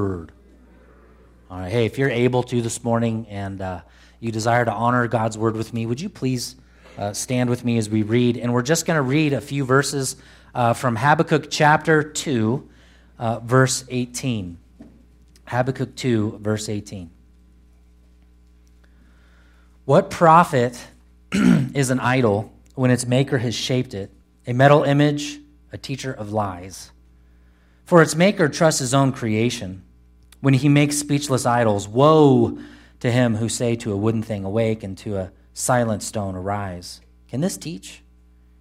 word. All right. Hey, if you're able to this morning and uh, you desire to honor God's word with me, would you please uh, stand with me as we read? And we're just going to read a few verses uh, from Habakkuk chapter 2, uh, verse 18. Habakkuk 2, verse 18. What profit is an idol when its maker has shaped it, a metal image, a teacher of lies? For its maker trusts his own creation. When he makes speechless idols, woe to him who say to a wooden thing, Awake, and to a silent stone, Arise. Can this teach?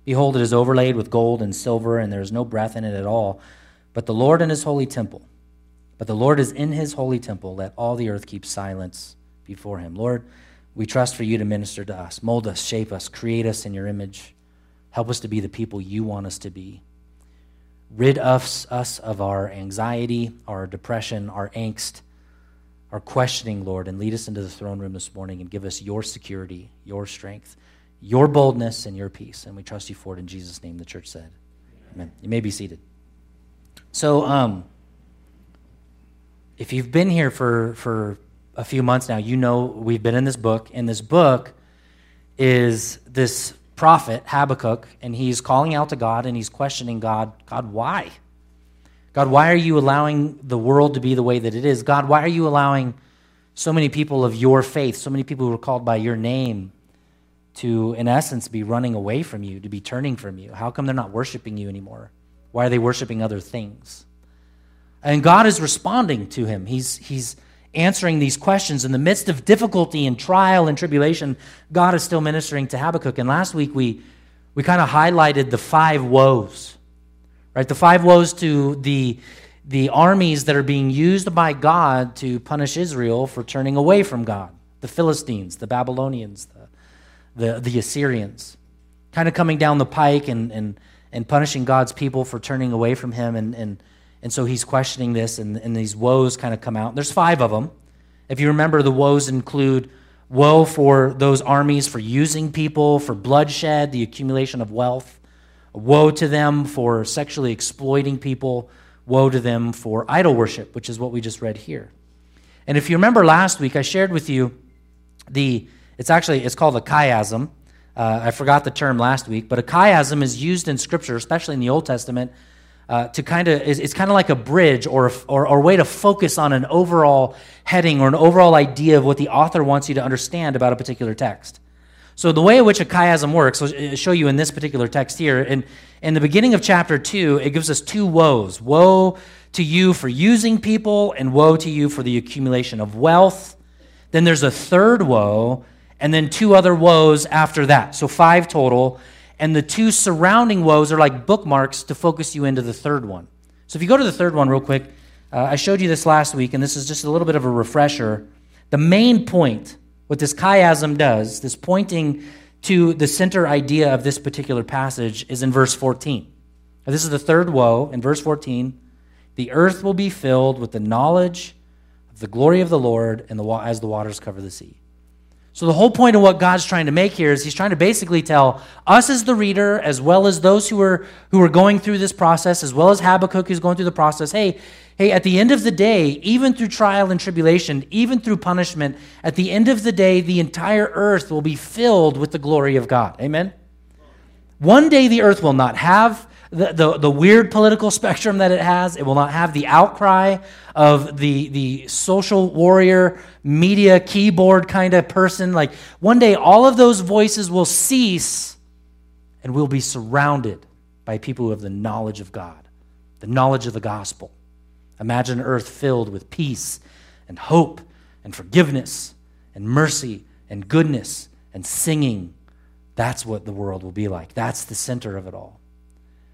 Behold, it is overlaid with gold and silver, and there is no breath in it at all. But the Lord in his holy temple. But the Lord is in his holy temple. Let all the earth keep silence before him. Lord, we trust for you to minister to us. Mold us, shape us, create us in your image. Help us to be the people you want us to be. Rid us, us of our anxiety, our depression, our angst, our questioning, Lord, and lead us into the throne room this morning and give us your security, your strength, your boldness, and your peace. And we trust you for it in Jesus' name, the church said. Amen. You may be seated. So, um, if you've been here for, for a few months now, you know we've been in this book, and this book is this prophet, Habakkuk, and he's calling out to God and he's questioning God God, why? God, why are you allowing the world to be the way that it is? God, why are you allowing so many people of your faith, so many people who are called by your name, to, in essence, be running away from you, to be turning from you? How come they're not worshiping you anymore? Why are they worshiping other things? And God is responding to him. He's, he's answering these questions in the midst of difficulty and trial and tribulation, God is still ministering to Habakkuk. And last week we, we kind of highlighted the five woes, right? The five woes to the, the armies that are being used by God to punish Israel for turning away from God the Philistines, the Babylonians, the, the, the Assyrians, kind of coming down the pike and, and, and punishing God's people for turning away from Him and, and and so he's questioning this, and, and these woes kind of come out. There's five of them. If you remember, the woes include woe for those armies for using people, for bloodshed, the accumulation of wealth, woe to them for sexually exploiting people, woe to them for idol worship, which is what we just read here. And if you remember last week, I shared with you the, it's actually, it's called a chiasm. Uh, I forgot the term last week, but a chiasm is used in Scripture, especially in the Old Testament, uh, to kind of it's kind of like a bridge or, or or a way to focus on an overall heading or an overall idea of what the author wants you to understand about a particular text. So the way in which a chiasm works, I'll show you in this particular text here. In, in the beginning of chapter 2, it gives us two woes. Woe to you for using people, and woe to you for the accumulation of wealth. Then there's a third woe, and then two other woes after that. So five total and the two surrounding woes are like bookmarks to focus you into the third one. So if you go to the third one real quick, uh, I showed you this last week, and this is just a little bit of a refresher. The main point, what this chiasm does, this pointing to the center idea of this particular passage, is in verse 14. Now, this is the third woe in verse 14. The earth will be filled with the knowledge of the glory of the Lord and the, as the waters cover the sea. So, the whole point of what God's trying to make here is He's trying to basically tell us as the reader, as well as those who are, who are going through this process, as well as Habakkuk who's going through the process, hey, hey, at the end of the day, even through trial and tribulation, even through punishment, at the end of the day, the entire earth will be filled with the glory of God. Amen? One day the earth will not have the, the, the, weird political spectrum that it has. It will not have the outcry of the, the social warrior, media keyboard kind of person. Like one day, all of those voices will cease and we'll be surrounded by people who have the knowledge of God, the knowledge of the gospel. Imagine earth filled with peace and hope and forgiveness and mercy and goodness and singing. That's what the world will be like. That's the center of it all.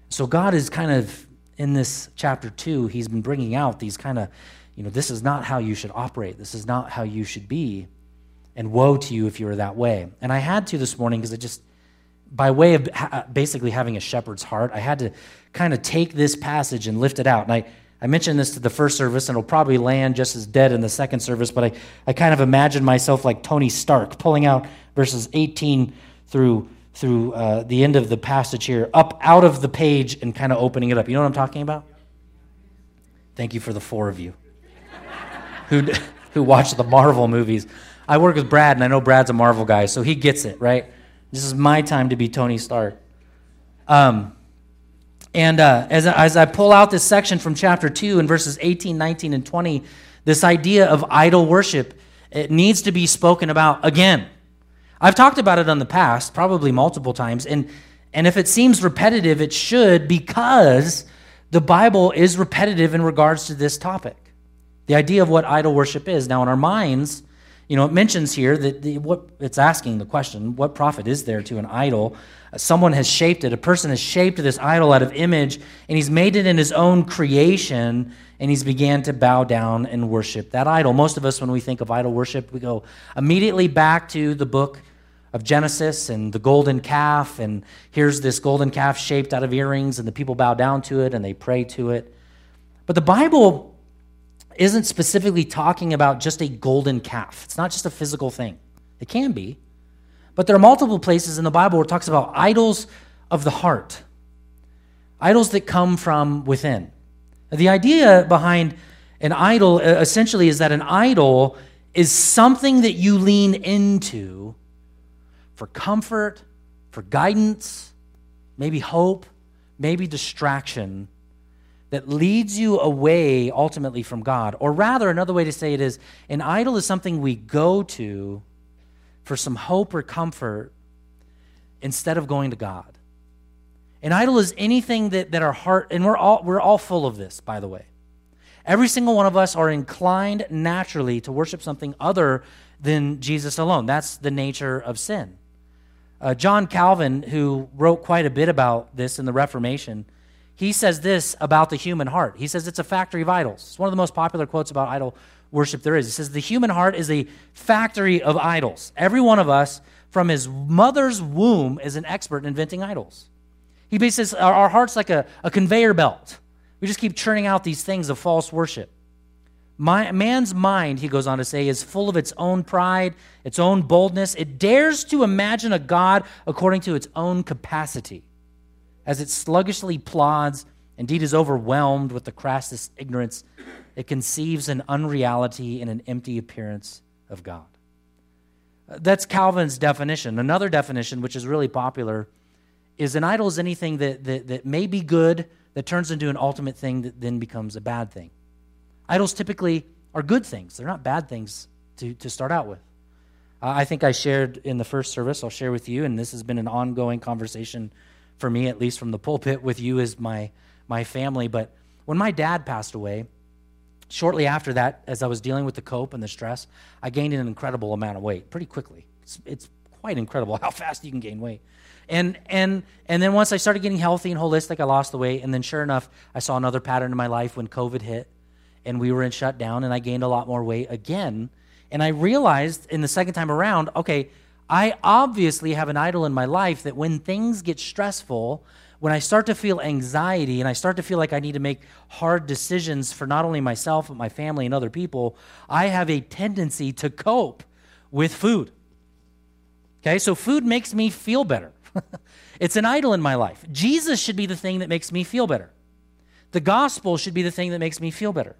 So God is kind of in this chapter 2, he's been bringing out these kind of, you know, this is not how you should operate. This is not how you should be. And woe to you if you are that way. And I had to this morning because it just, by way of uh, basically having a shepherd's heart, I had to kind of take this passage and lift it out. And I, I mentioned this to the first service, and it'll probably land just as dead in the second service, but I, I kind of imagined myself like Tony Stark, pulling out verses 18 through through uh, the end of the passage here, up out of the page and kind of opening it up. You know what I'm talking about? Thank you for the four of you. who, who watch the Marvel movies. I work with Brad, and I know Brad's a Marvel guy, so he gets it, right? This is my time to be Tony Stark. Um, and uh, as, as I pull out this section from chapter 2 in verses 18, 19, and 20, this idea of idol worship, it needs to be spoken about again. I've talked about it in the past, probably multiple times, and, and if it seems repetitive, it should because the Bible is repetitive in regards to this topic. The idea of what idol worship is. Now, in our minds, you know, it mentions here that the, what it's asking the question, what profit is there to an idol? Someone has shaped it. A person has shaped this idol out of image, and he's made it in his own creation, and he's began to bow down and worship that idol. Most of us, when we think of idol worship, we go immediately back to the book of Genesis and the golden calf, and here's this golden calf shaped out of earrings, and the people bow down to it and they pray to it. But the Bible isn't specifically talking about just a golden calf. It's not just a physical thing. It can be. But there are multiple places in the Bible where it talks about idols of the heart, idols that come from within. The idea behind an idol uh, essentially is that an idol is something that you lean into for comfort, for guidance, maybe hope, maybe distraction that leads you away ultimately from God. Or rather, another way to say it is an idol is something we go to for some hope or comfort instead of going to God. An idol is anything that, that our heart, and we're all, we're all full of this, by the way. Every single one of us are inclined naturally to worship something other than Jesus alone. That's the nature of sin. Uh, John Calvin, who wrote quite a bit about this in the Reformation, he says this about the human heart. He says it's a factory of idols. It's one of the most popular quotes about idol worship there is. He says the human heart is a factory of idols. Every one of us from his mother's womb is an expert in inventing idols. He basically says our, our heart's like a, a conveyor belt. We just keep churning out these things of false worship. My, man's mind, he goes on to say, is full of its own pride, its own boldness. It dares to imagine a God according to its own capacity as it sluggishly plods, indeed is overwhelmed with the crassest ignorance, it conceives an unreality and an empty appearance of God. That's Calvin's definition. Another definition, which is really popular, is an idol is anything that, that, that may be good that turns into an ultimate thing that then becomes a bad thing. Idols typically are good things, they're not bad things to, to start out with. Uh, I think I shared in the first service, I'll share with you, and this has been an ongoing conversation for me, at least from the pulpit, with you as my, my family. But when my dad passed away, shortly after that, as I was dealing with the cope and the stress, I gained an incredible amount of weight pretty quickly. It's, it's quite incredible how fast you can gain weight. And, and, and then once I started getting healthy and holistic, I lost the weight. And then, sure enough, I saw another pattern in my life when COVID hit and we were in shutdown, and I gained a lot more weight again. And I realized in the second time around, okay, I obviously have an idol in my life that when things get stressful, when I start to feel anxiety and I start to feel like I need to make hard decisions for not only myself, but my family and other people, I have a tendency to cope with food. Okay, so food makes me feel better. it's an idol in my life. Jesus should be the thing that makes me feel better. The gospel should be the thing that makes me feel better.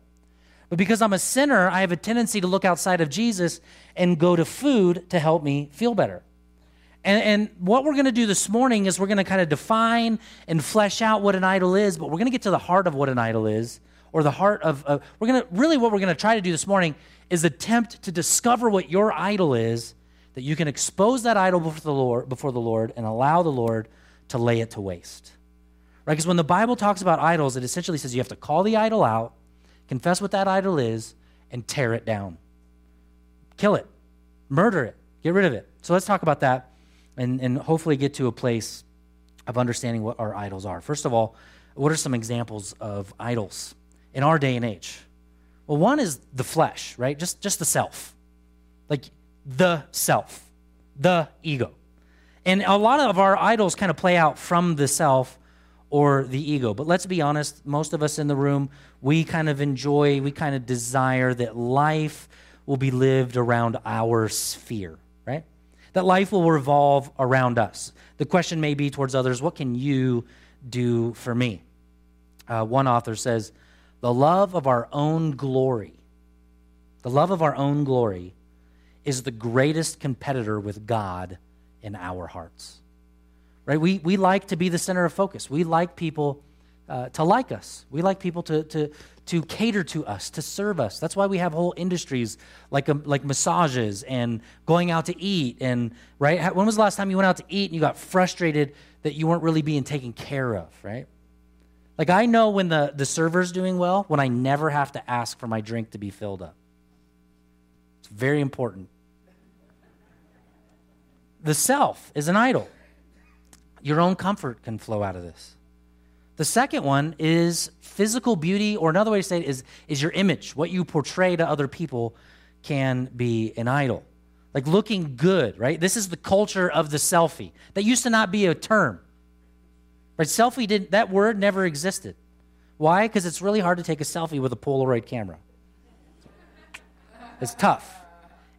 But because I'm a sinner, I have a tendency to look outside of Jesus and go to food to help me feel better. And, and what we're going to do this morning is we're going to kind of define and flesh out what an idol is, but we're going to get to the heart of what an idol is, or the heart of, uh, we're going to, really what we're going to try to do this morning is attempt to discover what your idol is, that you can expose that idol before the Lord, before the Lord and allow the Lord to lay it to waste. Right? Because when the Bible talks about idols, it essentially says you have to call the idol out, confess what that idol is, and tear it down. Kill it, murder it, get rid of it. So let's talk about that and, and hopefully get to a place of understanding what our idols are. First of all, what are some examples of idols in our day and age? Well, one is the flesh, right? Just, just the self. Like the self, the ego. And a lot of our idols kind of play out from the self or the ego. But let's be honest, most of us in the room, we kind of enjoy, we kind of desire that life will be lived around our sphere, right? That life will revolve around us. The question may be towards others what can you do for me? Uh, one author says, the love of our own glory, the love of our own glory, is the greatest competitor with God in our hearts. Right? We, we like to be the center of focus. We like people uh, to like us. We like people to, to, to cater to us, to serve us. That's why we have whole industries like, um, like massages and going out to eat. And, right? When was the last time you went out to eat and you got frustrated that you weren't really being taken care of, right? Like, I know when the, the server's doing well when I never have to ask for my drink to be filled up. It's very important. The self is an idol. Your own comfort can flow out of this. The second one is physical beauty, or another way to say it is, is your image. What you portray to other people can be an idol. Like looking good, right? This is the culture of the selfie. That used to not be a term. Right? Selfie didn't that word never existed. Why? Because it's really hard to take a selfie with a Polaroid camera. It's tough.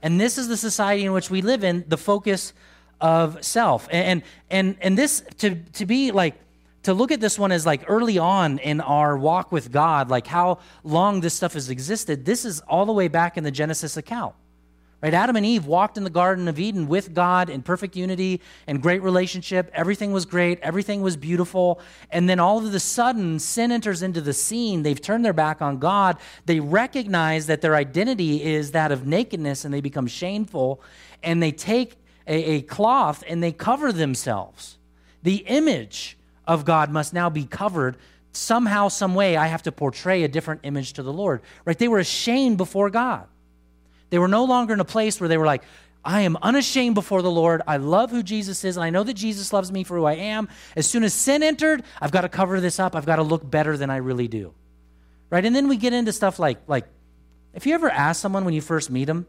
And this is the society in which we live in, the focus of self. And and and this to to be like to look at this one as like early on in our walk with God, like how long this stuff has existed, this is all the way back in the Genesis account. Right? Adam and Eve walked in the Garden of Eden with God in perfect unity and great relationship. Everything was great, everything was beautiful. And then all of a sudden, sin enters into the scene. They've turned their back on God. They recognize that their identity is that of nakedness and they become shameful. And they take a, a cloth and they cover themselves. The image of God must now be covered. Somehow, some way, I have to portray a different image to the Lord. Right? They were ashamed before God. They were no longer in a place where they were like, I am unashamed before the Lord. I love who Jesus is, and I know that Jesus loves me for who I am. As soon as sin entered, I've got to cover this up. I've got to look better than I really do. Right? And then we get into stuff like, like if you ever ask someone when you first meet them,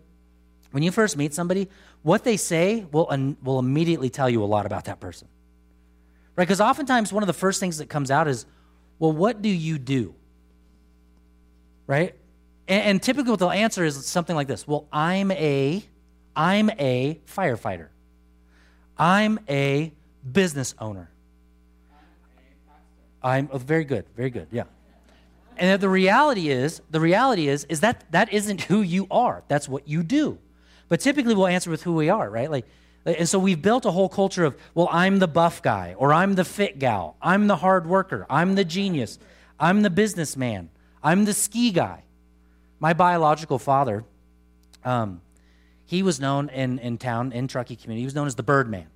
when you first meet somebody, what they say will, will immediately tell you a lot about that person. Right? Because oftentimes one of the first things that comes out is, well, what do you do? Right? And, and typically what they'll answer is something like this. Well, I'm a I'm a firefighter. I'm a business owner. I'm oh, very good, very good, yeah. And the reality is, the reality is, is that that isn't who you are. That's what you do. But typically we'll answer with who we are, right? Like and so we've built a whole culture of, well, I'm the buff guy, or I'm the fit gal, I'm the hard worker, I'm the genius, I'm the businessman, I'm the ski guy. My biological father, um, he was known in, in town, in Truckee community, he was known as the Birdman.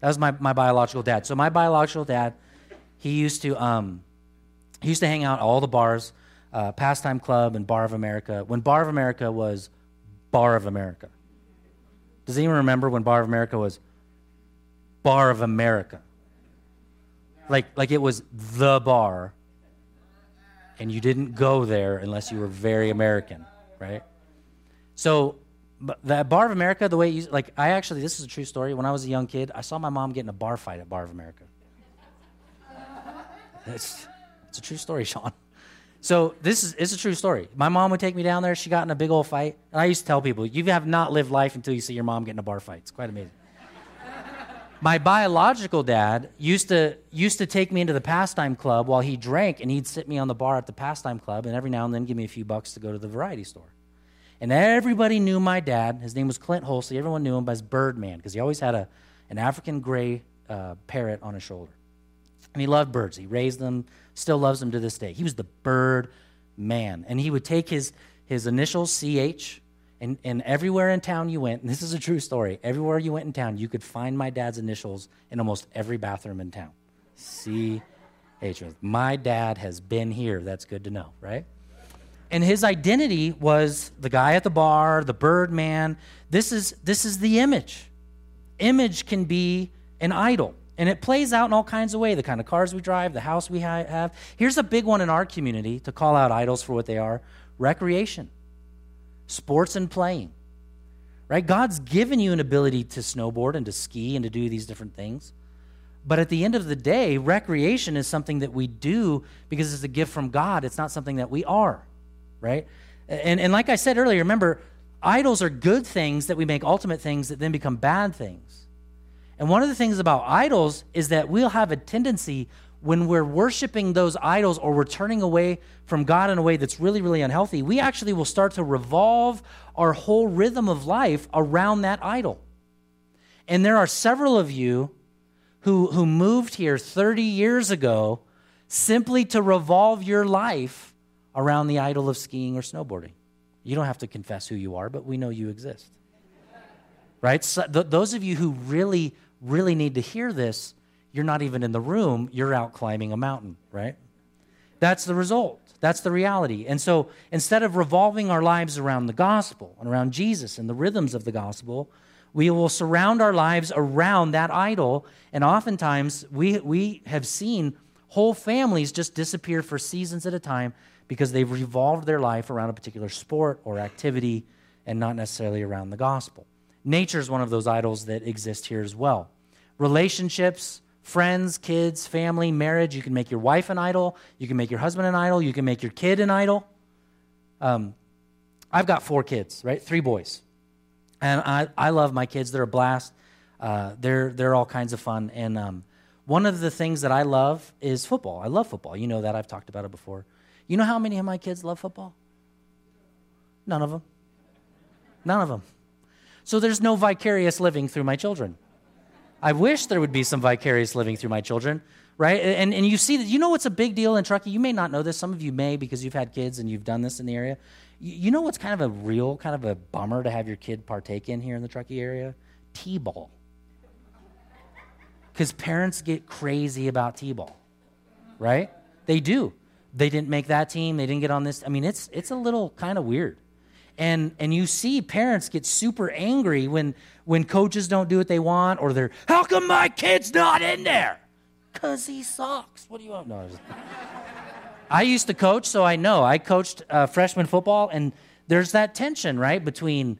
That was my, my biological dad. So my biological dad, he used to um, he used to hang out all the bars, uh, Pastime Club and Bar of America. When Bar of America was Bar of America, does anyone remember when Bar of America was Bar of America? Like, like it was the bar, and you didn't go there unless you were very American, right? So, that Bar of America, the way you, like, I actually, this is a true story. When I was a young kid, I saw my mom get in a bar fight at Bar of America. It's, it's a true story, Sean. So this is it's a true story. My mom would take me down there. She got in a big old fight. And I used to tell people, you have not lived life until you see your mom get in a bar fight. It's quite amazing. My biological dad used to used to take me into the pastime club while he drank, and he'd sit me on the bar at the pastime club, and every now and then give me a few bucks to go to the variety store. And everybody knew my dad. His name was Clint Holsey. Everyone knew him as Birdman because he always had a, an African gray uh, parrot on his shoulder. And he loved birds. He raised them, still loves them to this day. He was the bird man. And he would take his, his initials, CH, and, and everywhere in town you went, and this is a true story, everywhere you went in town, you could find my dad's initials in almost every bathroom in town. CH. My dad has been here. That's good to know, right? And his identity was the guy at the bar, the bird man. This is, this is the image. Image can be an idol. And it plays out in all kinds of ways the kind of cars we drive, the house we have. Here's a big one in our community to call out idols for what they are recreation, sports and playing. Right? God's given you an ability to snowboard and to ski and to do these different things. But at the end of the day, recreation is something that we do because it's a gift from God. It's not something that we are, right? And, and like I said earlier, remember, idols are good things that we make ultimate things that then become bad things. And one of the things about idols is that we'll have a tendency when we're worshiping those idols or we're turning away from God in a way that's really, really unhealthy, we actually will start to revolve our whole rhythm of life around that idol. And there are several of you who, who moved here 30 years ago simply to revolve your life around the idol of skiing or snowboarding. You don't have to confess who you are, but we know you exist. Right? So th- those of you who really, really need to hear this, you're not even in the room, you're out climbing a mountain, right? That's the result. That's the reality. And so instead of revolving our lives around the gospel and around Jesus and the rhythms of the gospel, we will surround our lives around that idol. And oftentimes, we, we have seen whole families just disappear for seasons at a time because they've revolved their life around a particular sport or activity and not necessarily around the gospel. Nature is one of those idols that exist here as well. Relationships, friends, kids, family, marriage. You can make your wife an idol. You can make your husband an idol. You can make your kid an idol. Um, I've got four kids, right? Three boys. And I, I love my kids. They're a blast. Uh, they're, they're all kinds of fun. And um, one of the things that I love is football. I love football. You know that. I've talked about it before. You know how many of my kids love football? None of them. None of them. So there's no vicarious living through my children. I wish there would be some vicarious living through my children, right? And, and you see that, you know what's a big deal in Truckee? You may not know this. Some of you may because you've had kids and you've done this in the area. You know what's kind of a real, kind of a bummer to have your kid partake in here in the Truckee area? T ball. Because parents get crazy about T ball, right? They do. They didn't make that team. They didn't get on this. I mean, it's, it's a little kind of weird. And, and you see parents get super angry when, when coaches don't do what they want or they're, how come my kid's not in there? Because he sucks. What do you want? No, I used to coach, so I know. I coached uh, freshman football, and there's that tension, right, between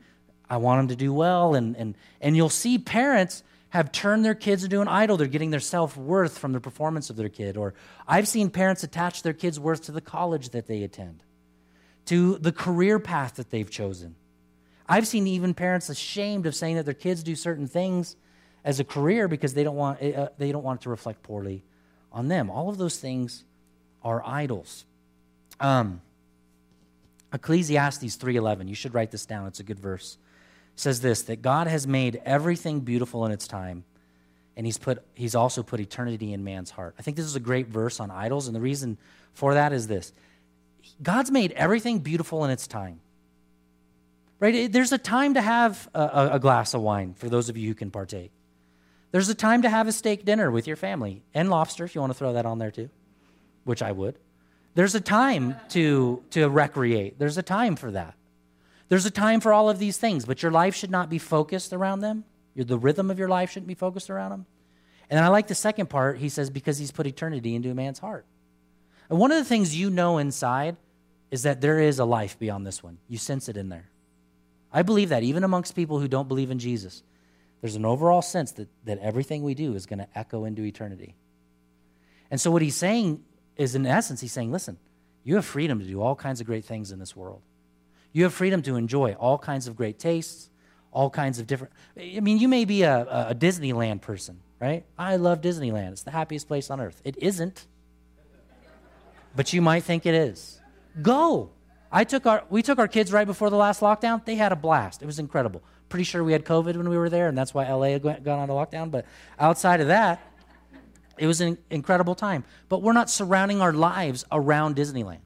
I want them to do well, and, and, and you'll see parents have turned their kids into an idol. They're getting their self worth from the performance of their kid. Or I've seen parents attach their kids' worth to the college that they attend, to the career path that they've chosen. I've seen even parents ashamed of saying that their kids do certain things as a career because they don't want, uh, they don't want it to reflect poorly on them. All of those things are idols. Um, Ecclesiastes 3:11. You should write this down. It's a good verse. Says this that God has made everything beautiful in its time, and he's put he's also put eternity in man's heart. I think this is a great verse on idols, and the reason for that is this. God's made everything beautiful in its time. Right? There's a time to have a, a glass of wine for those of you who can partake. There's a time to have a steak dinner with your family and lobster if you want to throw that on there too which I would. There's a time to, to recreate, there's a time for that. There's a time for all of these things, but your life should not be focused around them. The rhythm of your life shouldn't be focused around them. And I like the second part. He says, because he's put eternity into a man's heart. And one of the things you know inside is that there is a life beyond this one. You sense it in there. I believe that even amongst people who don't believe in Jesus, there's an overall sense that, that everything we do is going to echo into eternity. And so, what he's saying is in essence, he's saying, listen, you have freedom to do all kinds of great things in this world. You have freedom to enjoy all kinds of great tastes, all kinds of different. I mean, you may be a, a Disneyland person, right? I love Disneyland. It's the happiest place on earth. It isn't, but you might think it is. Go. I took our, we took our kids right before the last lockdown. They had a blast. It was incredible. Pretty sure we had COVID when we were there, and that's why LA gone on a lockdown. But outside of that, it was an incredible time. But we're not surrounding our lives around Disneyland.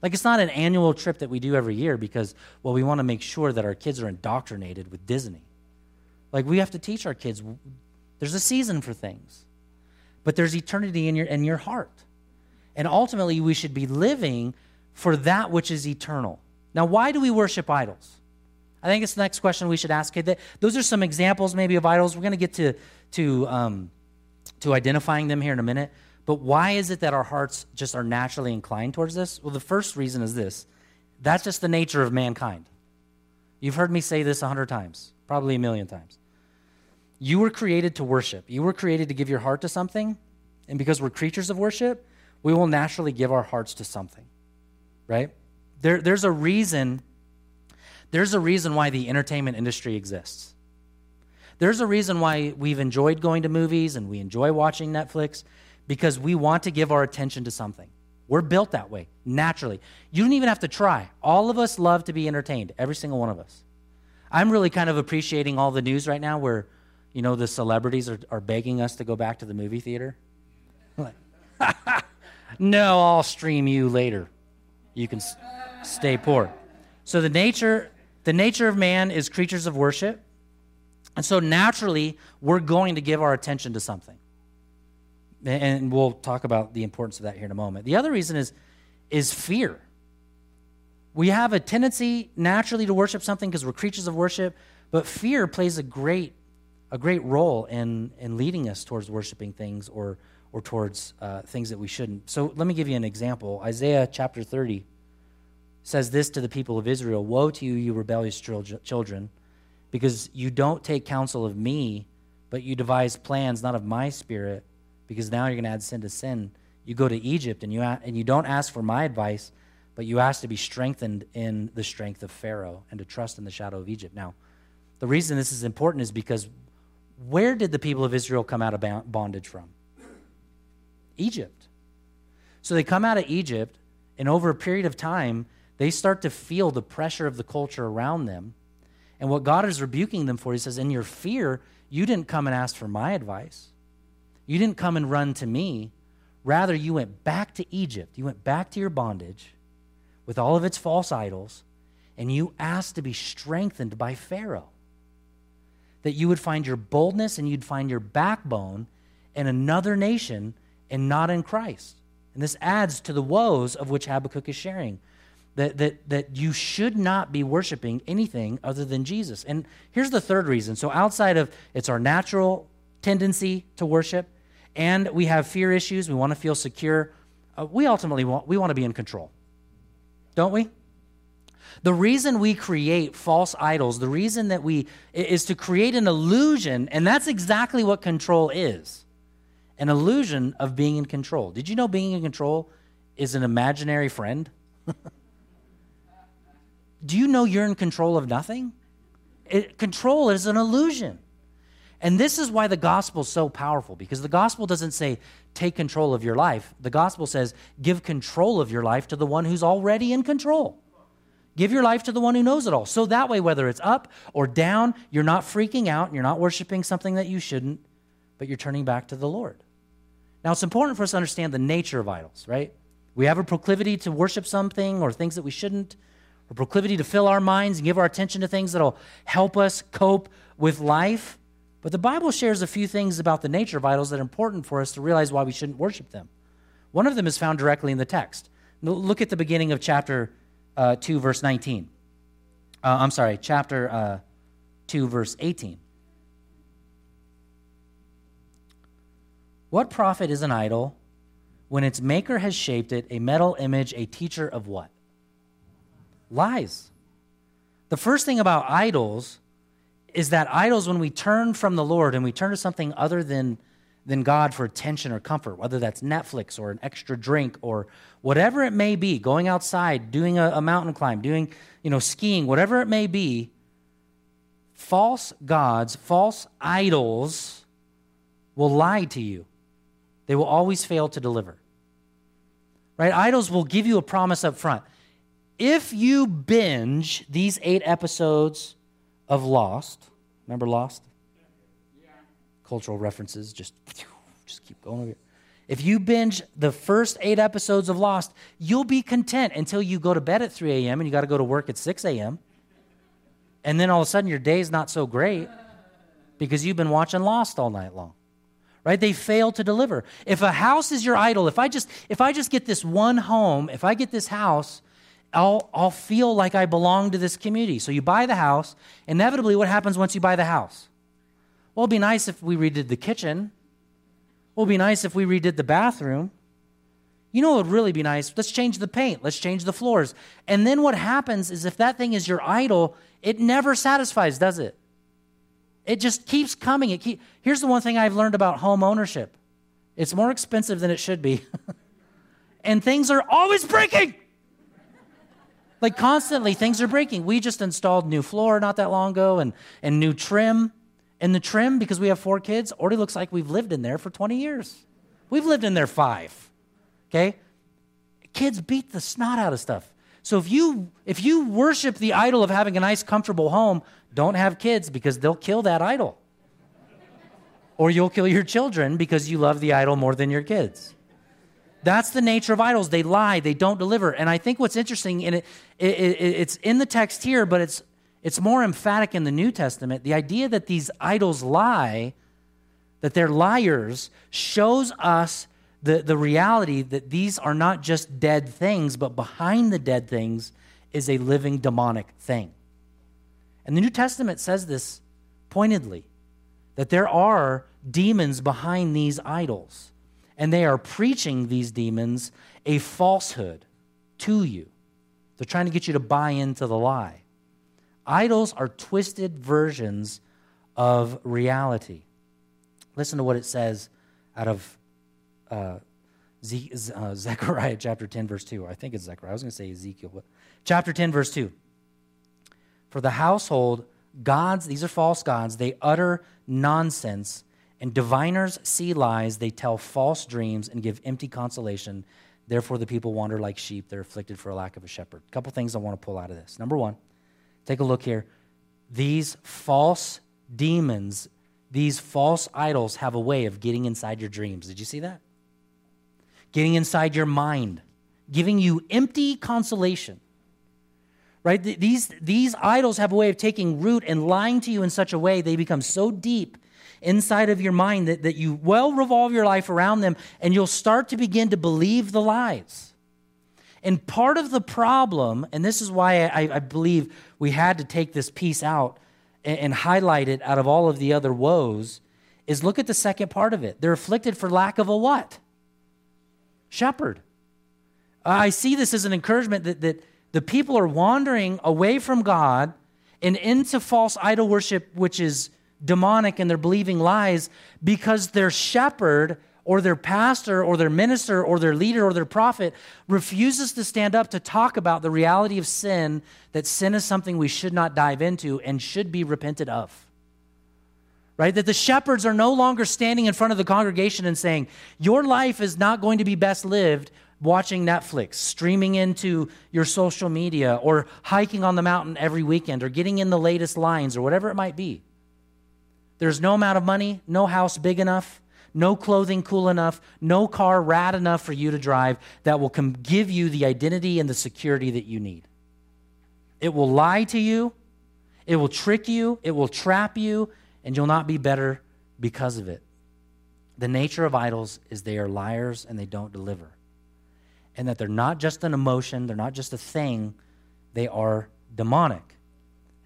Like, it's not an annual trip that we do every year because, well, we want to make sure that our kids are indoctrinated with Disney. Like, we have to teach our kids there's a season for things, but there's eternity in your, in your heart. And ultimately, we should be living for that which is eternal. Now, why do we worship idols? I think it's the next question we should ask. Those are some examples, maybe, of idols. We're going to get to, to um, to identifying them here in a minute. But why is it that our hearts just are naturally inclined towards this? Well, the first reason is this that's just the nature of mankind. You've heard me say this a hundred times, probably a million times. You were created to worship, you were created to give your heart to something. And because we're creatures of worship, we will naturally give our hearts to something, right? There, there's a reason. There's a reason why the entertainment industry exists. There's a reason why we've enjoyed going to movies and we enjoy watching Netflix because we want to give our attention to something. We're built that way, naturally. You don't even have to try. All of us love to be entertained, every single one of us. I'm really kind of appreciating all the news right now where, you know, the celebrities are, are begging us to go back to the movie theater. no, I'll stream you later. You can s- stay poor. So the nature, the nature of man is creatures of worship. And so naturally, we're going to give our attention to something. And we'll talk about the importance of that here in a moment. The other reason is, is fear. We have a tendency naturally to worship something because we're creatures of worship, but fear plays a great, a great role in, in leading us towards worshiping things or, or towards uh, things that we shouldn't. So let me give you an example. Isaiah chapter 30 says this to the people of Israel Woe to you, you rebellious children, because you don't take counsel of me, but you devise plans not of my spirit because now you're going to add sin to sin. You go to Egypt and you, and you don't ask for my advice, but you ask to be strengthened in the strength of Pharaoh and to trust in the shadow of Egypt. Now, the reason this is important is because where did the people of Israel come out of bondage from? Egypt. So they come out of Egypt, and over a period of time, they start to feel the pressure of the culture around them. And what God is rebuking them for, He says, In your fear, you didn't come and ask for my advice. You didn't come and run to me. Rather, you went back to Egypt. You went back to your bondage with all of its false idols, and you asked to be strengthened by Pharaoh. That you would find your boldness and you'd find your backbone in another nation and not in Christ. And this adds to the woes of which Habakkuk is sharing. That, that, that you should not be worshiping anything other than Jesus. And here's the third reason. So, outside of it's our natural tendency to worship, and we have fear issues, we want to feel secure, uh, we ultimately want, we want to be in control. Don't we? The reason we create false idols, the reason that we is to create an illusion, and that's exactly what control is. An illusion of being in control. Did you know being in control is an imaginary friend? Do you know you're in control of nothing? It, control is an illusion. And this is why the gospel is so powerful because the gospel doesn't say take control of your life. The gospel says give control of your life to the one who's already in control. Give your life to the one who knows it all. So that way, whether it's up or down, you're not freaking out and you're not worshiping something that you shouldn't, but you're turning back to the Lord. Now, it's important for us to understand the nature of idols, right? We have a proclivity to worship something or things that we shouldn't, a proclivity to fill our minds and give our attention to things that'll help us cope with life. But the Bible shares a few things about the nature of idols that are important for us to realize why we shouldn't worship them. One of them is found directly in the text. Look at the beginning of chapter uh, 2, verse 19. Uh, I'm sorry, chapter uh, 2, verse 18. What profit is an idol when its maker has shaped it a metal image, a teacher of what? Lies. The first thing about idols is that idols, when we turn from the Lord and we turn to something other than, than God for attention or comfort, whether that's Netflix or an extra drink or whatever it may be, going outside, doing a, a mountain climb, doing, you know, skiing, whatever it may be, false gods, false idols will lie to you. They will always fail to deliver. Right? Idols will give you a promise up front. If you binge these eight episodes of Lost. Remember Lost? Yeah. Cultural references, just, just keep going over here. If you binge the first eight episodes of Lost, you'll be content until you go to bed at 3 a.m. and you got to go to work at 6 a.m. And then all of a sudden your day's not so great because you've been watching Lost all night long. Right? They fail to deliver. If a house is your idol, if I just if I just get this one home, if I get this house, I'll, I'll feel like I belong to this community. So you buy the house. Inevitably, what happens once you buy the house? Well, it'd be nice if we redid the kitchen. Well, it'd be nice if we redid the bathroom. You know what would really be nice? Let's change the paint. Let's change the floors. And then what happens is if that thing is your idol, it never satisfies, does it? It just keeps coming. It keep, Here's the one thing I've learned about home ownership it's more expensive than it should be. and things are always breaking. Like constantly, things are breaking. We just installed new floor not that long ago and, and new trim. And the trim, because we have four kids, already looks like we've lived in there for 20 years. We've lived in there five. Okay? Kids beat the snot out of stuff. So if you if you worship the idol of having a nice comfortable home, don't have kids because they'll kill that idol. or you'll kill your children because you love the idol more than your kids. That's the nature of idols. They lie, they don't deliver. And I think what's interesting in it, it, it, it's in the text here, but it's it's more emphatic in the New Testament. The idea that these idols lie, that they're liars, shows us the, the reality that these are not just dead things, but behind the dead things is a living demonic thing. And the New Testament says this pointedly that there are demons behind these idols, and they are preaching these demons a falsehood to you. They're trying to get you to buy into the lie. Idols are twisted versions of reality. Listen to what it says out of uh, Ze- uh, Zechariah chapter 10, verse 2. I think it's Zechariah. I was going to say Ezekiel, but chapter 10, verse 2. For the household, gods, these are false gods, they utter nonsense, and diviners see lies, they tell false dreams and give empty consolation. Therefore, the people wander like sheep. They're afflicted for a lack of a shepherd. A couple things I want to pull out of this. Number one, take a look here. These false demons, these false idols have a way of getting inside your dreams. Did you see that? Getting inside your mind, giving you empty consolation. Right? These, these idols have a way of taking root and lying to you in such a way they become so deep inside of your mind that, that you well revolve your life around them and you'll start to begin to believe the lies. And part of the problem, and this is why I, I believe we had to take this piece out and, and highlight it out of all of the other woes, is look at the second part of it. They're afflicted for lack of a what? Shepherd. I see this as an encouragement that, that the people are wandering away from God and into false idol worship, which is demonic, and they're believing lies because their shepherd or their pastor or their minister or their leader or their prophet refuses to stand up to talk about the reality of sin, that sin is something we should not dive into and should be repented of right? That the shepherds are no longer standing in front of the congregation and saying, Your life is not going to be best lived watching Netflix, streaming into your social media, or hiking on the mountain every weekend, or getting in the latest lines, or whatever it might be. There's no amount of money, no house big enough, no clothing cool enough, no car rad enough for you to drive that will give you the identity and the security that you need. It will lie to you, it will trick you, it will trap you, and you'll not be better because of it. The nature of idols is they are liars and they don't deliver. And that they're not just an emotion, they're not just a thing, they are demonic.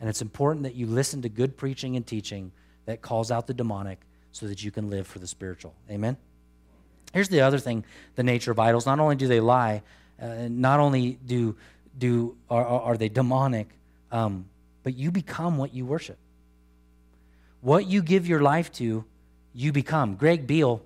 And it's important that you listen to good preaching and teaching that calls out the demonic so that you can live for the spiritual. Amen? Here's the other thing the nature of idols. Not only do they lie, uh, not only do, do, are, are they demonic, um, but you become what you worship. What you give your life to, you become. Greg Beale,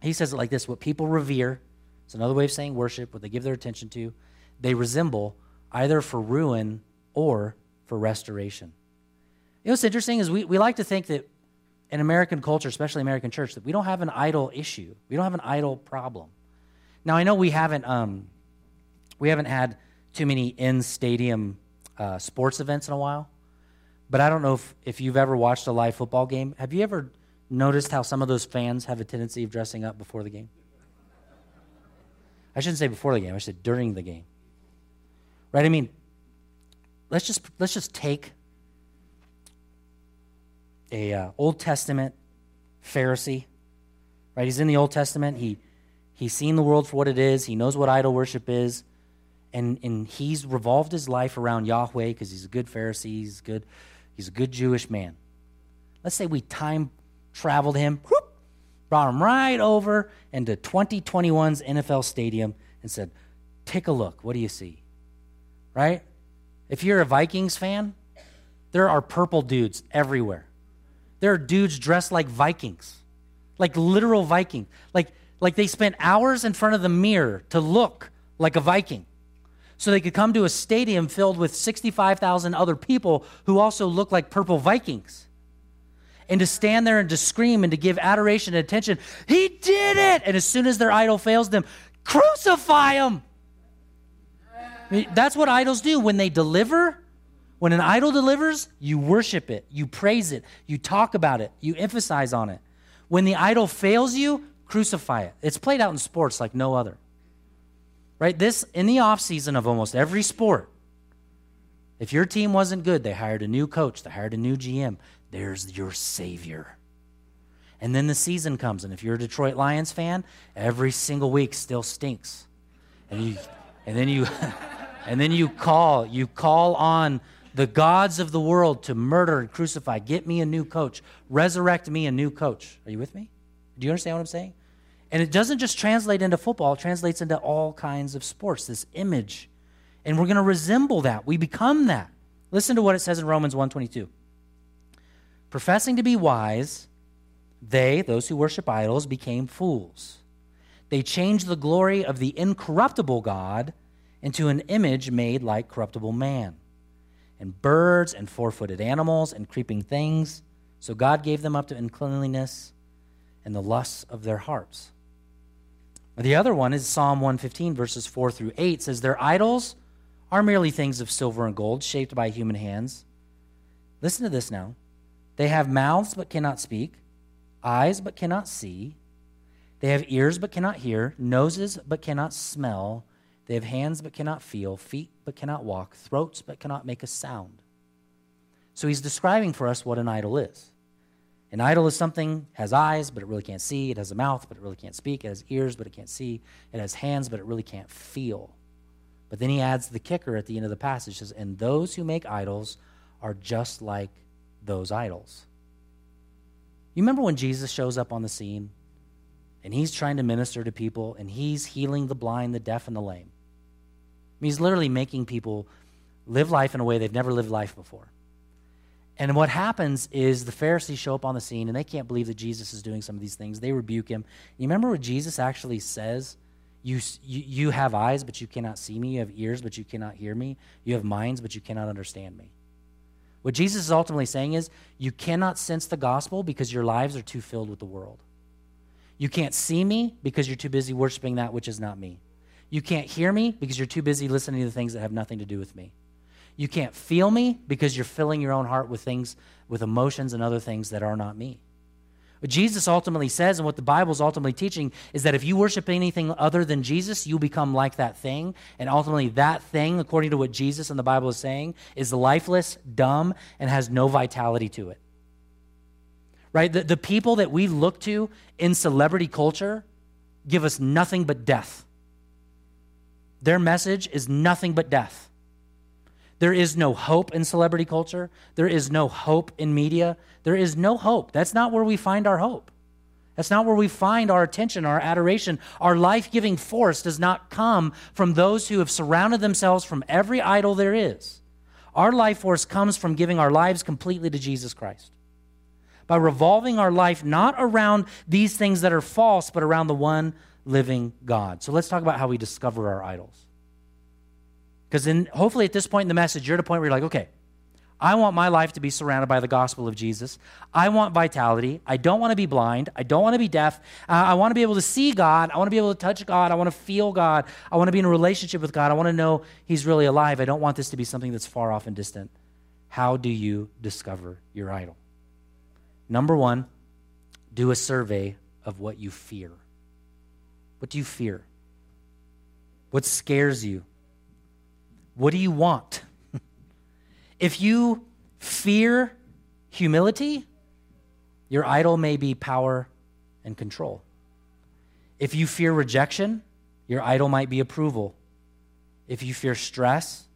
he says it like this what people revere, it's another way of saying worship, what they give their attention to, they resemble either for ruin or for restoration. You know what's interesting is we, we like to think that in American culture, especially American church, that we don't have an idol issue. We don't have an idol problem. Now I know we haven't um, we haven't had too many in stadium uh, sports events in a while. But I don't know if, if you've ever watched a live football game. Have you ever noticed how some of those fans have a tendency of dressing up before the game? I shouldn't say before the game, I say during the game. Right? I mean, let's just let's just take a uh, Old Testament Pharisee. Right? He's in the Old Testament. He he's seen the world for what it is. He knows what idol worship is. And, and he's revolved his life around Yahweh because he's a good Pharisee, he's good He's a good Jewish man. Let's say we time traveled him, whoop, brought him right over into 2021's NFL stadium and said, Take a look. What do you see? Right? If you're a Vikings fan, there are purple dudes everywhere. There are dudes dressed like Vikings, like literal Viking. Like, like they spent hours in front of the mirror to look like a Viking so they could come to a stadium filled with 65,000 other people who also look like purple Vikings. and to stand there and to scream and to give adoration and attention. He did it! And as soon as their idol fails them, crucify him! That's what idols do. When they deliver, when an idol delivers, you worship it, you praise it, you talk about it, you emphasize on it. When the idol fails you, crucify it. It's played out in sports like no other. Right? This, in the off season of almost every sport, if your team wasn't good, they hired a new coach, they hired a new GM. There's your savior. And then the season comes, and if you're a Detroit Lions fan, every single week still stinks. And you and then you and then you call, you call on the gods of the world to murder and crucify. Get me a new coach. Resurrect me a new coach. Are you with me? Do you understand what I'm saying? And it doesn't just translate into football, it translates into all kinds of sports, this image. And we're going to resemble that. We become that. Listen to what it says in Romans 1:22. Professing to be wise, they, those who worship idols, became fools. They changed the glory of the incorruptible God into an image made like corruptible man, and birds and four footed animals and creeping things. So God gave them up to uncleanliness and the lusts of their hearts. The other one is Psalm 115, verses 4 through 8 says, Their idols are merely things of silver and gold, shaped by human hands. Listen to this now. They have mouths but cannot speak, eyes but cannot see. They have ears but cannot hear, noses but cannot smell. They have hands but cannot feel, feet but cannot walk, throats but cannot make a sound. So he's describing for us what an idol is. An idol is something has eyes, but it really can't see. It has a mouth, but it really can't speak. It has ears, but it can't see. It has hands, but it really can't feel. But then he adds the kicker at the end of the passage says, And those who make idols are just like those idols. You remember when Jesus shows up on the scene and he's trying to minister to people and he's healing the blind, the deaf, and the lame? I mean, he's literally making people live life in a way they've never lived life before. And what happens is the Pharisees show up on the scene and they can't believe that Jesus is doing some of these things. They rebuke him. You remember what Jesus actually says? You, you, you have eyes, but you cannot see me. You have ears, but you cannot hear me. You have minds, but you cannot understand me. What Jesus is ultimately saying is you cannot sense the gospel because your lives are too filled with the world. You can't see me because you're too busy worshiping that which is not me. You can't hear me because you're too busy listening to the things that have nothing to do with me. You can't feel me because you're filling your own heart with things, with emotions and other things that are not me. What Jesus ultimately says, and what the Bible is ultimately teaching, is that if you worship anything other than Jesus, you become like that thing. And ultimately, that thing, according to what Jesus and the Bible is saying, is lifeless, dumb, and has no vitality to it. Right? The, the people that we look to in celebrity culture give us nothing but death. Their message is nothing but death. There is no hope in celebrity culture. There is no hope in media. There is no hope. That's not where we find our hope. That's not where we find our attention, our adoration. Our life giving force does not come from those who have surrounded themselves from every idol there is. Our life force comes from giving our lives completely to Jesus Christ. By revolving our life not around these things that are false, but around the one living God. So let's talk about how we discover our idols. Because then, hopefully, at this point in the message, you're at a point where you're like, okay, I want my life to be surrounded by the gospel of Jesus. I want vitality. I don't want to be blind. I don't want to be deaf. Uh, I want to be able to see God. I want to be able to touch God. I want to feel God. I want to be in a relationship with God. I want to know He's really alive. I don't want this to be something that's far off and distant. How do you discover your idol? Number one, do a survey of what you fear. What do you fear? What scares you? What do you want? if you fear humility, your idol may be power and control. If you fear rejection, your idol might be approval. If you fear stress,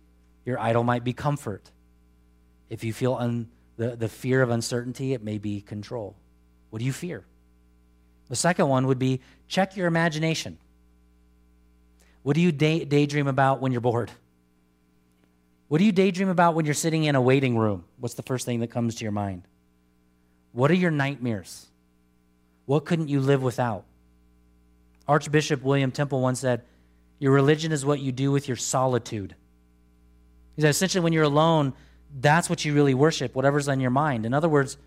your idol might be comfort. If you feel un, the, the fear of uncertainty, it may be control. What do you fear? The second one would be check your imagination. What do you day, daydream about when you're bored? What do you daydream about when you're sitting in a waiting room? What's the first thing that comes to your mind? What are your nightmares? What couldn't you live without? Archbishop William Temple once said, Your religion is what you do with your solitude. He said, essentially, when you're alone, that's what you really worship, whatever's on your mind. In other words,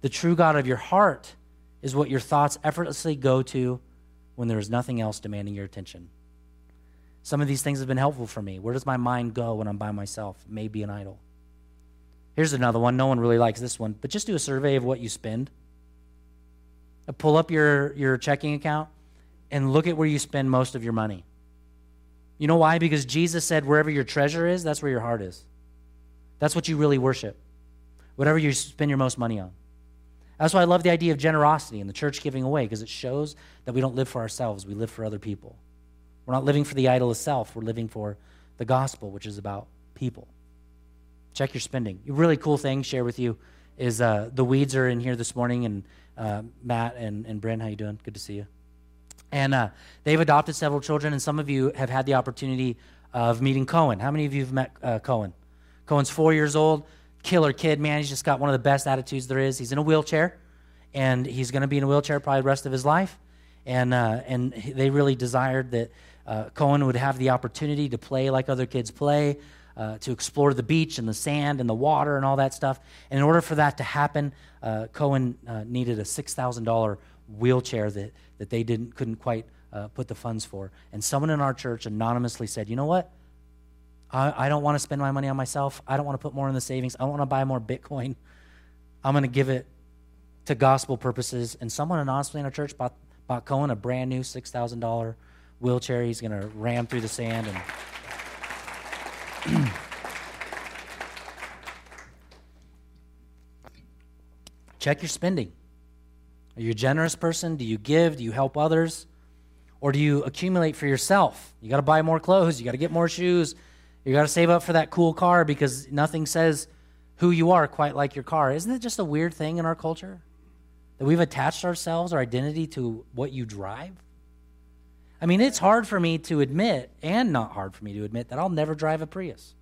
The true God of your heart is what your thoughts effortlessly go to when there is nothing else demanding your attention. Some of these things have been helpful for me. Where does my mind go when I'm by myself? Maybe an idol. Here's another one. No one really likes this one, but just do a survey of what you spend. Uh, pull up your, your checking account and look at where you spend most of your money. You know why? Because Jesus said, wherever your treasure is, that's where your heart is. That's what you really worship. Whatever you spend your most money on. That's why I love the idea of generosity and the church giving away, because it shows that we don't live for ourselves, we live for other people. We're not living for the idol of self, we're living for the gospel, which is about people. Check your spending. A really cool thing, share with you, is uh, the weeds are in here this morning, and uh, Matt and, and Bryn, how you doing? Good to see you. And uh, they've adopted several children, and some of you have had the opportunity of meeting Cohen. How many of you have met uh, Cohen? Cohen's four years old, killer kid, man. He's just got one of the best attitudes there is. He's in a wheelchair, and he's going to be in a wheelchair probably the rest of his life. And, uh, and they really desired that uh, Cohen would have the opportunity to play like other kids play, uh, to explore the beach and the sand and the water and all that stuff. And in order for that to happen, uh, Cohen uh, needed a $6,000 wheelchair that, that they didn't, couldn't quite uh, put the funds for. And someone in our church anonymously said, You know what? I, I don't want to spend my money on myself. I don't want to put more in the savings. I don't want to buy more Bitcoin. I'm going to give it to gospel purposes. And someone anonymously in our church bought, bought Cohen a brand new $6,000 wheelchair. He's going to ram through the sand and. Check your spending. Are you a generous person? Do you give? Do you help others? Or do you accumulate for yourself? You got to buy more clothes. You got to get more shoes. You got to save up for that cool car because nothing says who you are quite like your car. Isn't it just a weird thing in our culture? That we've attached ourselves, our identity to what you drive? I mean, it's hard for me to admit, and not hard for me to admit, that I'll never drive a Prius.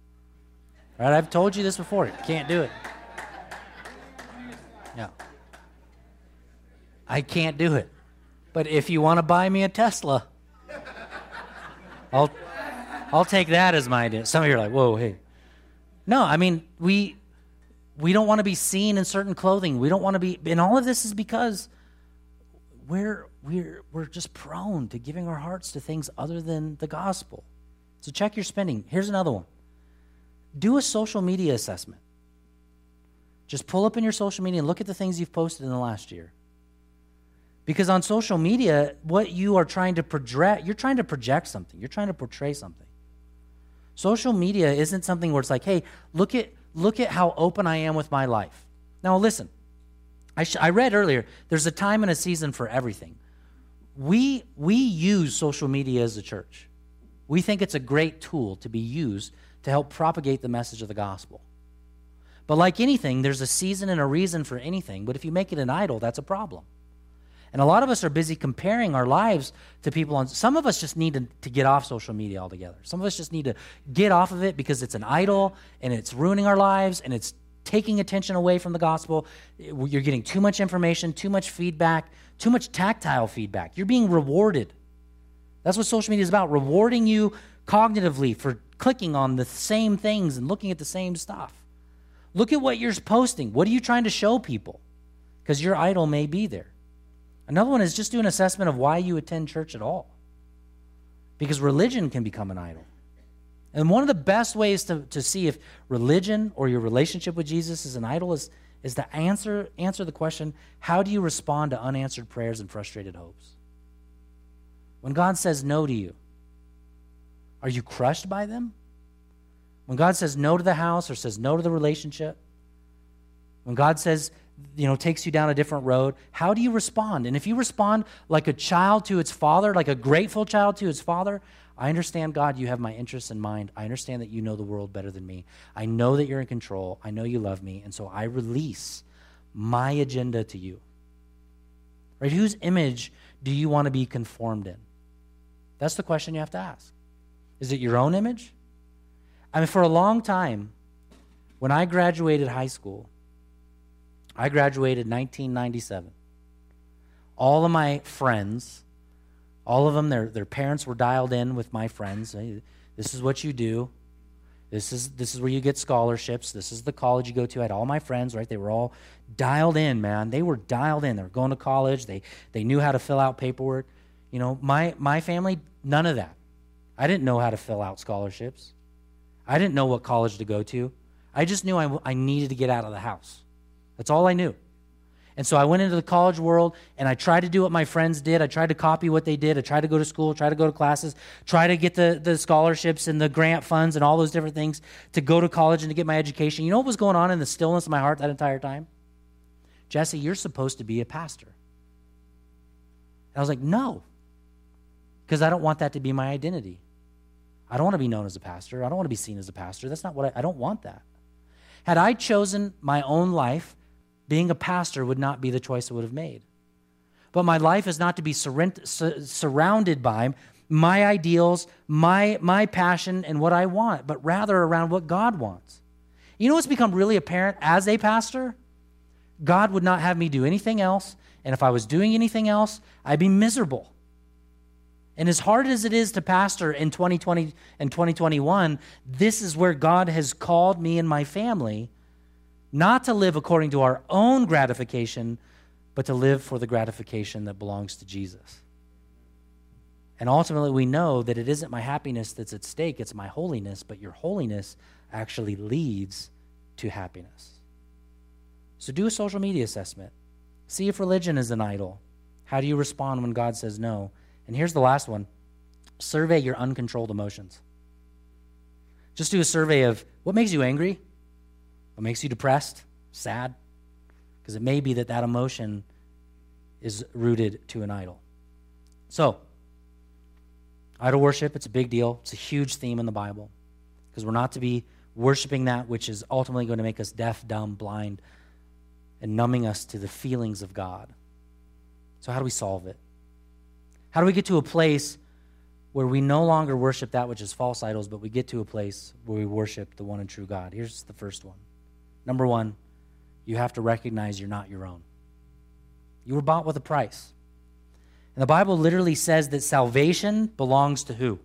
Right? I've told you this before. You can't do it. Yeah. I can't do it. But if you want to buy me a Tesla, I'll I'll take that as my idea. Some of you are like, whoa, hey. No, I mean, we we don't want to be seen in certain clothing. We don't want to be and all of this is because we're we're we're just prone to giving our hearts to things other than the gospel. So check your spending. Here's another one. Do a social media assessment. Just pull up in your social media and look at the things you've posted in the last year. Because on social media, what you are trying to project, you're trying to project something. You're trying to portray something. Social media isn't something where it's like, hey, look at look at how open I am with my life. Now listen, I, sh- I read earlier, there's a time and a season for everything. We, we use social media as a church. We think it's a great tool to be used to help propagate the message of the gospel. But like anything, there's a season and a reason for anything. But if you make it an idol, that's a problem. And a lot of us are busy comparing our lives to people on. Some of us just need to, to, get off social media altogether. Some of us just need to get off of it because it's an idol and it's ruining our lives and it's taking attention away from the gospel. You're getting too much information, too much feedback, too much tactile feedback. You're being rewarded. That's what social media is about rewarding you cognitively for clicking on the same things and looking at the same stuff. Look at what you're posting. What are you trying to show people? Because your idol may be there. Another one is just do an assessment of why you attend church at all. Because religion can become an idol. And one of the best ways to, to see if religion or your relationship with Jesus is an idol is, is to answer, answer the question how do you respond to unanswered prayers and frustrated hopes? When God says no to you, are you crushed by them? When God says no to the house or says no to the relationship, when God says, you know, takes you down a different road, how do you respond? And if you respond like a child to its father, like a grateful child to its father, I understand, God, you have my interests in mind. I understand that you know the world better than me. I know that you're in control. I know you love me. And so I release my agenda to you. Right? Whose image do you want to be conformed in? That's the question you have to ask. Is it your own image? I mean, for a long time, when I graduated high school, I graduated 1997. All of my friends, all of them, their, their parents were dialed in with my friends. This is what you do. This is this is where you get scholarships. This is the college you go to. I had all my friends, right? They were all dialed in, man. They were dialed in. They were going to college. They they knew how to fill out paperwork. You know, my my family, none of that. I didn't know how to fill out scholarships. I didn't know what college to go to. I just knew I, I needed to get out of the house. That's all I knew. And so I went into the college world and I tried to do what my friends did. I tried to copy what they did. I tried to go to school, try to go to classes, try to get the, the scholarships and the grant funds and all those different things to go to college and to get my education. You know what was going on in the stillness of my heart that entire time? Jesse, you're supposed to be a pastor. And I was like, no, because I don't want that to be my identity. I don't want to be known as a pastor. I don't want to be seen as a pastor. That's not what I, I don't want that. Had I chosen my own life, being a pastor would not be the choice I would have made. But my life is not to be surrounded by my ideals, my, my passion, and what I want, but rather around what God wants. You know what's become really apparent as a pastor? God would not have me do anything else, and if I was doing anything else, I'd be miserable. And as hard as it is to pastor in 2020 and 2021, this is where God has called me and my family not to live according to our own gratification, but to live for the gratification that belongs to Jesus. And ultimately, we know that it isn't my happiness that's at stake, it's my holiness, but your holiness actually leads to happiness. So do a social media assessment. See if religion is an idol. How do you respond when God says no? And here's the last one survey your uncontrolled emotions. Just do a survey of what makes you angry, what makes you depressed, sad? Because it may be that that emotion is rooted to an idol. So, idol worship, it's a big deal. It's a huge theme in the Bible because we're not to be worshiping that which is ultimately going to make us deaf, dumb, blind, and numbing us to the feelings of God. So, how do we solve it? How do we get to a place where we no longer worship that which is false idols, but we get to a place where we worship the one and true God? Here's the first one Number one, you have to recognize you're not your own. You were bought with a price. And the Bible literally says that salvation belongs to who?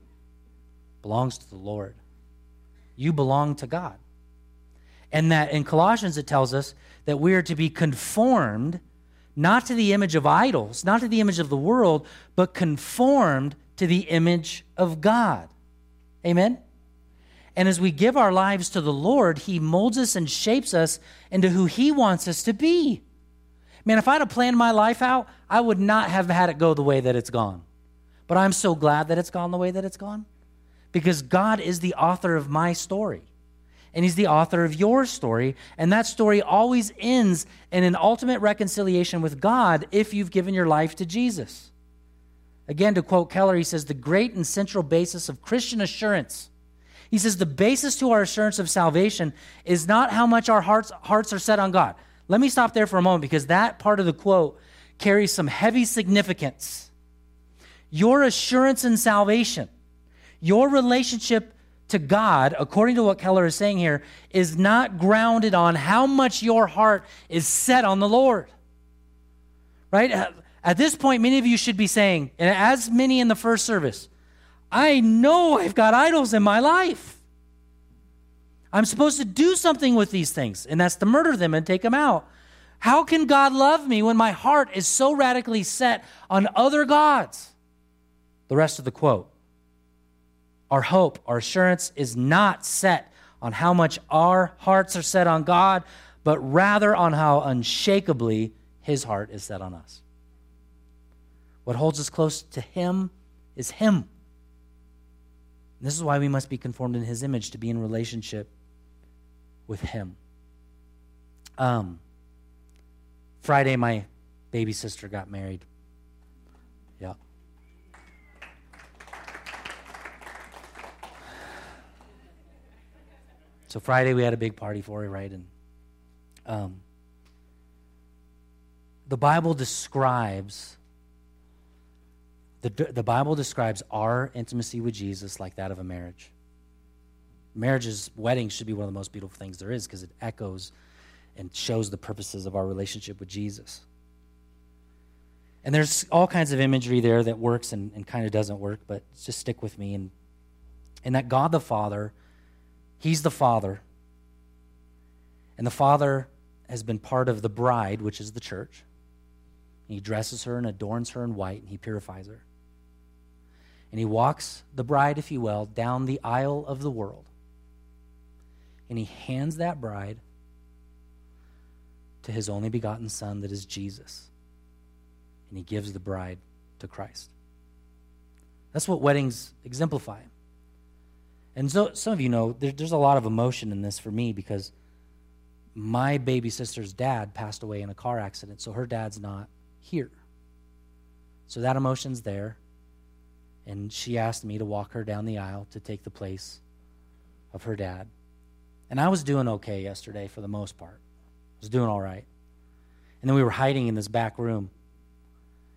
Belongs to the Lord. You belong to God. And that in Colossians it tells us that we are to be conformed not to the image of idols, not to the image of the world, but conformed to the image of God. Amen? And as we give our lives to the Lord, He molds us and shapes us into who He wants us to be. Man, if I'd have planned my life out, I would not have had it go the way that it's gone. But I'm so glad that it's gone the way that it's gone because God is the author of my story. And He's the author of your story. And that story always ends in an ultimate reconciliation with God if you've given your life to Jesus. Again, to quote Keller, he says, The great and central basis of Christian assurance he says the basis to our assurance of salvation is not how much our hearts, hearts are set on God. Let me stop there for a moment because that part of the quote carries some heavy significance. Your assurance in salvation, your relationship to God, according to what Keller is saying here, is not grounded on how much your heart is set on the Lord. Right? At this point, many of you should be saying, and as many in the first service, I know I've got idols in my life. I'm supposed to do something with these things, and that's to murder them and take them out. How can God love me when my heart is so radically set on other gods? The rest of the quote Our hope, our assurance is not set on how much our hearts are set on God, but rather on how unshakably his heart is set on us. What holds us close to him is him. This is why we must be conformed in his image to be in relationship with him. Um, Friday, my baby sister got married. Yeah. So Friday we had a big party for her, right? And um, the Bible describes the, the Bible describes our intimacy with Jesus like that of a marriage. Marriages, weddings should be one of the most beautiful things there is because it echoes and shows the purposes of our relationship with Jesus. And there's all kinds of imagery there that works and, and kind of doesn't work, but just stick with me. And, and that God the Father He's the father. And the father has been part of the bride, which is the church. He dresses her and adorns her in white, and he purifies her. And he walks the bride, if you will, down the aisle of the world. And he hands that bride to his only begotten Son, that is Jesus. And he gives the bride to Christ. That's what weddings exemplify. And so, some of you know there, there's a lot of emotion in this for me because my baby sister's dad passed away in a car accident, so her dad's not here. So that emotion's there. And she asked me to walk her down the aisle to take the place of her dad. And I was doing okay yesterday for the most part. I was doing all right. And then we were hiding in this back room.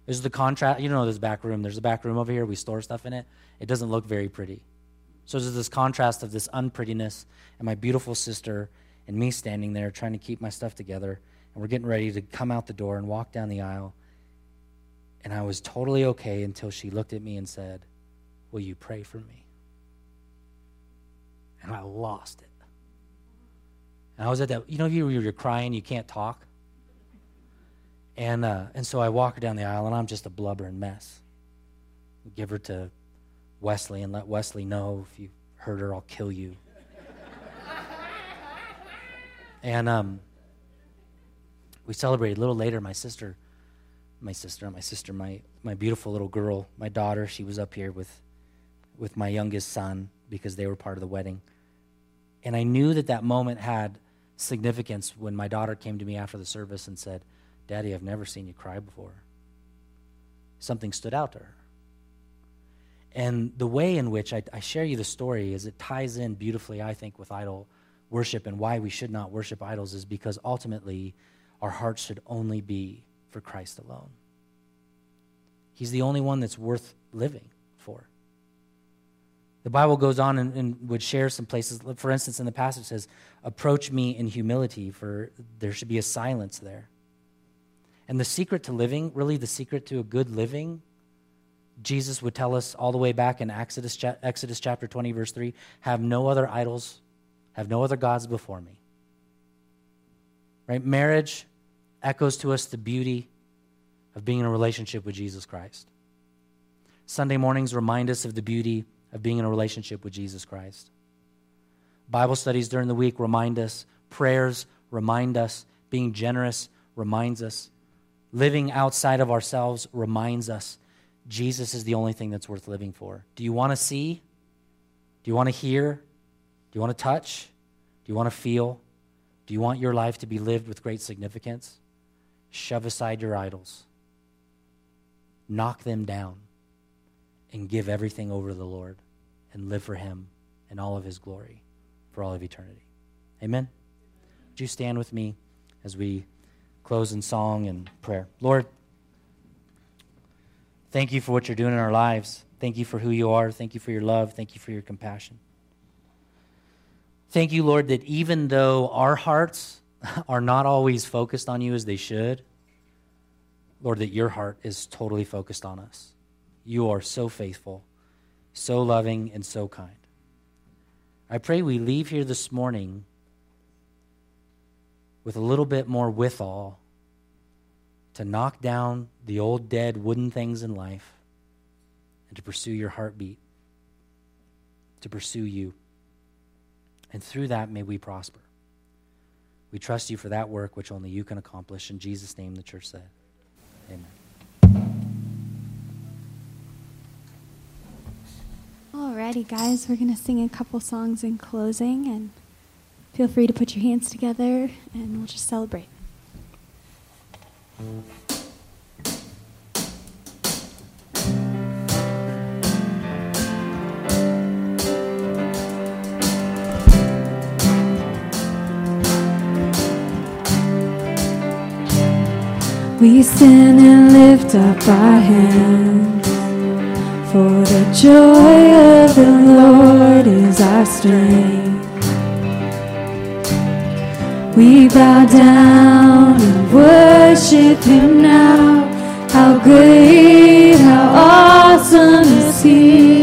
There's the contrast. You know this back room. There's a back room over here. We store stuff in it. It doesn't look very pretty. So there's this contrast of this unprettiness and my beautiful sister and me standing there trying to keep my stuff together. And we're getting ready to come out the door and walk down the aisle. And I was totally okay until she looked at me and said, Will you pray for me? And I lost it. And I was at that, you know, you, you're crying, you can't talk. And, uh, and so I walk her down the aisle, and I'm just a blubbering mess. Give her to Wesley and let Wesley know if you hurt her, I'll kill you. and um, we celebrated a little later. My sister, my sister, my sister, my, my beautiful little girl, my daughter, she was up here with, with my youngest son because they were part of the wedding. And I knew that that moment had significance when my daughter came to me after the service and said, Daddy, I've never seen you cry before. Something stood out to her. And the way in which I, I, share you the story is it ties in beautifully, I think, with idol worship and why we should not worship idols is because ultimately our hearts should only be for Christ alone. He's the only one that's worth living for. The Bible goes on and, and, would share some places. For instance, in the passage says, Approach me in humility, for there should be a silence there. And the secret to living, really the secret to a good living, Jesus would tell us all the way back in Exodus, Exodus chapter 20, verse 3 have no other idols, have no other gods before me. Right? Marriage echoes to us the beauty of being in a relationship with Jesus Christ. Sunday mornings remind us of the beauty of being in a relationship with Jesus Christ. Bible studies during the week remind us, prayers remind us, being generous reminds us living outside of ourselves reminds us Jesus is the only thing that's worth living for. Do you want to see? Do you want to hear? Do you want to touch? Do you want to feel? Do you want your life to be lived with great significance? Shove aside your idols, knock them down, and give everything over to the Lord and live for Him in all of His glory for all of eternity. Amen? Would you stand with me as we close in song and prayer. Lord, thank you for what you're doing in our lives. Thank you for who you are. Thank you for your love. Thank you for your compassion. Thank you, Lord, that even though our hearts are not always focused on you as they should, Lord, that your heart is totally focused on us. You are so faithful, so loving, and so kind. I pray we leave here this morning with a little bit more withal to knock down the old dead wooden things in life and to pursue your heartbeat, to pursue you. And through that, may we prosper. We trust you for that work which only you can accomplish. In Jesus' name, the church said, Amen. Alrighty, guys, we're going to sing a couple songs in closing and Feel free to put your hands together and we'll just celebrate. We stand and lift up our hands, for the joy of the Lord is our strength. We bow down and worship Him now. How great, how awesome is He.